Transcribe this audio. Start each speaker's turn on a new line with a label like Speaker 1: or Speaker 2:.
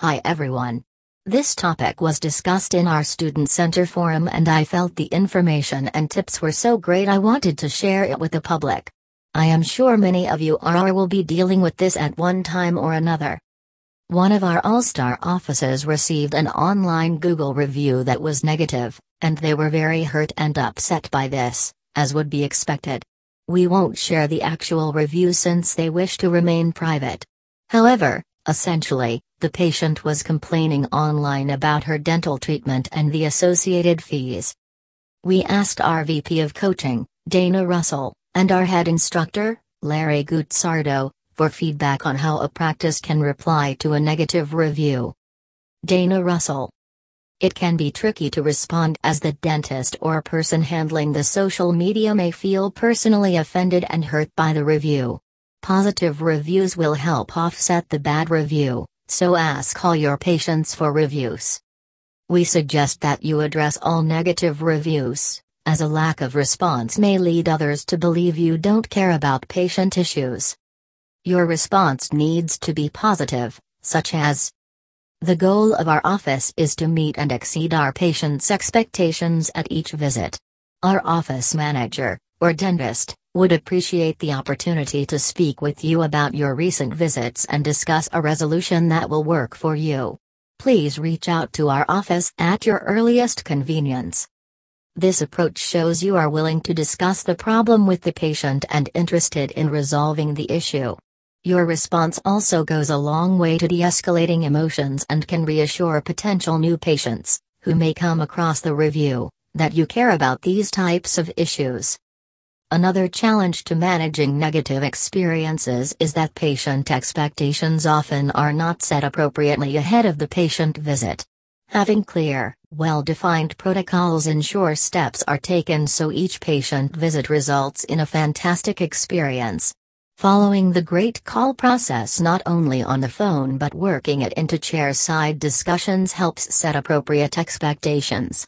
Speaker 1: Hi everyone. This topic was discussed in our Student Center forum and I felt the information and tips were so great I wanted to share it with the public. I am sure many of you are or will be dealing with this at one time or another. One of our All-Star offices received an online Google review that was negative, and they were very hurt and upset by this, as would be expected. We won't share the actual review since they wish to remain private. However, essentially, the patient was complaining online about her dental treatment and the associated fees. We asked our VP of coaching, Dana Russell, and our head instructor, Larry Gutsardo, for feedback on how a practice can reply to a negative review. Dana Russell. It can be tricky to respond as the dentist or person handling the social media may feel personally offended and hurt by the review. Positive reviews will help offset the bad review so ask all your patients for reviews. We suggest that you address all negative reviews, as a lack of response may lead others to believe you don't care about patient issues. Your response needs to be positive, such as The goal of our office is to meet and exceed our patients' expectations at each visit. Our office manager, or dentist, would appreciate the opportunity to speak with you about your recent visits and discuss a resolution that will work for you. Please reach out to our office at your earliest convenience. This approach shows you are willing to discuss the problem with the patient and interested in resolving the issue. Your response also goes a long way to de escalating emotions and can reassure potential new patients, who may come across the review, that you care about these types of issues. Another challenge to managing negative experiences is that patient expectations often are not set appropriately ahead of the patient visit. Having clear, well defined protocols ensure steps are taken so each patient visit results in a fantastic experience. Following the great call process not only on the phone but working it into chair side discussions helps set appropriate expectations.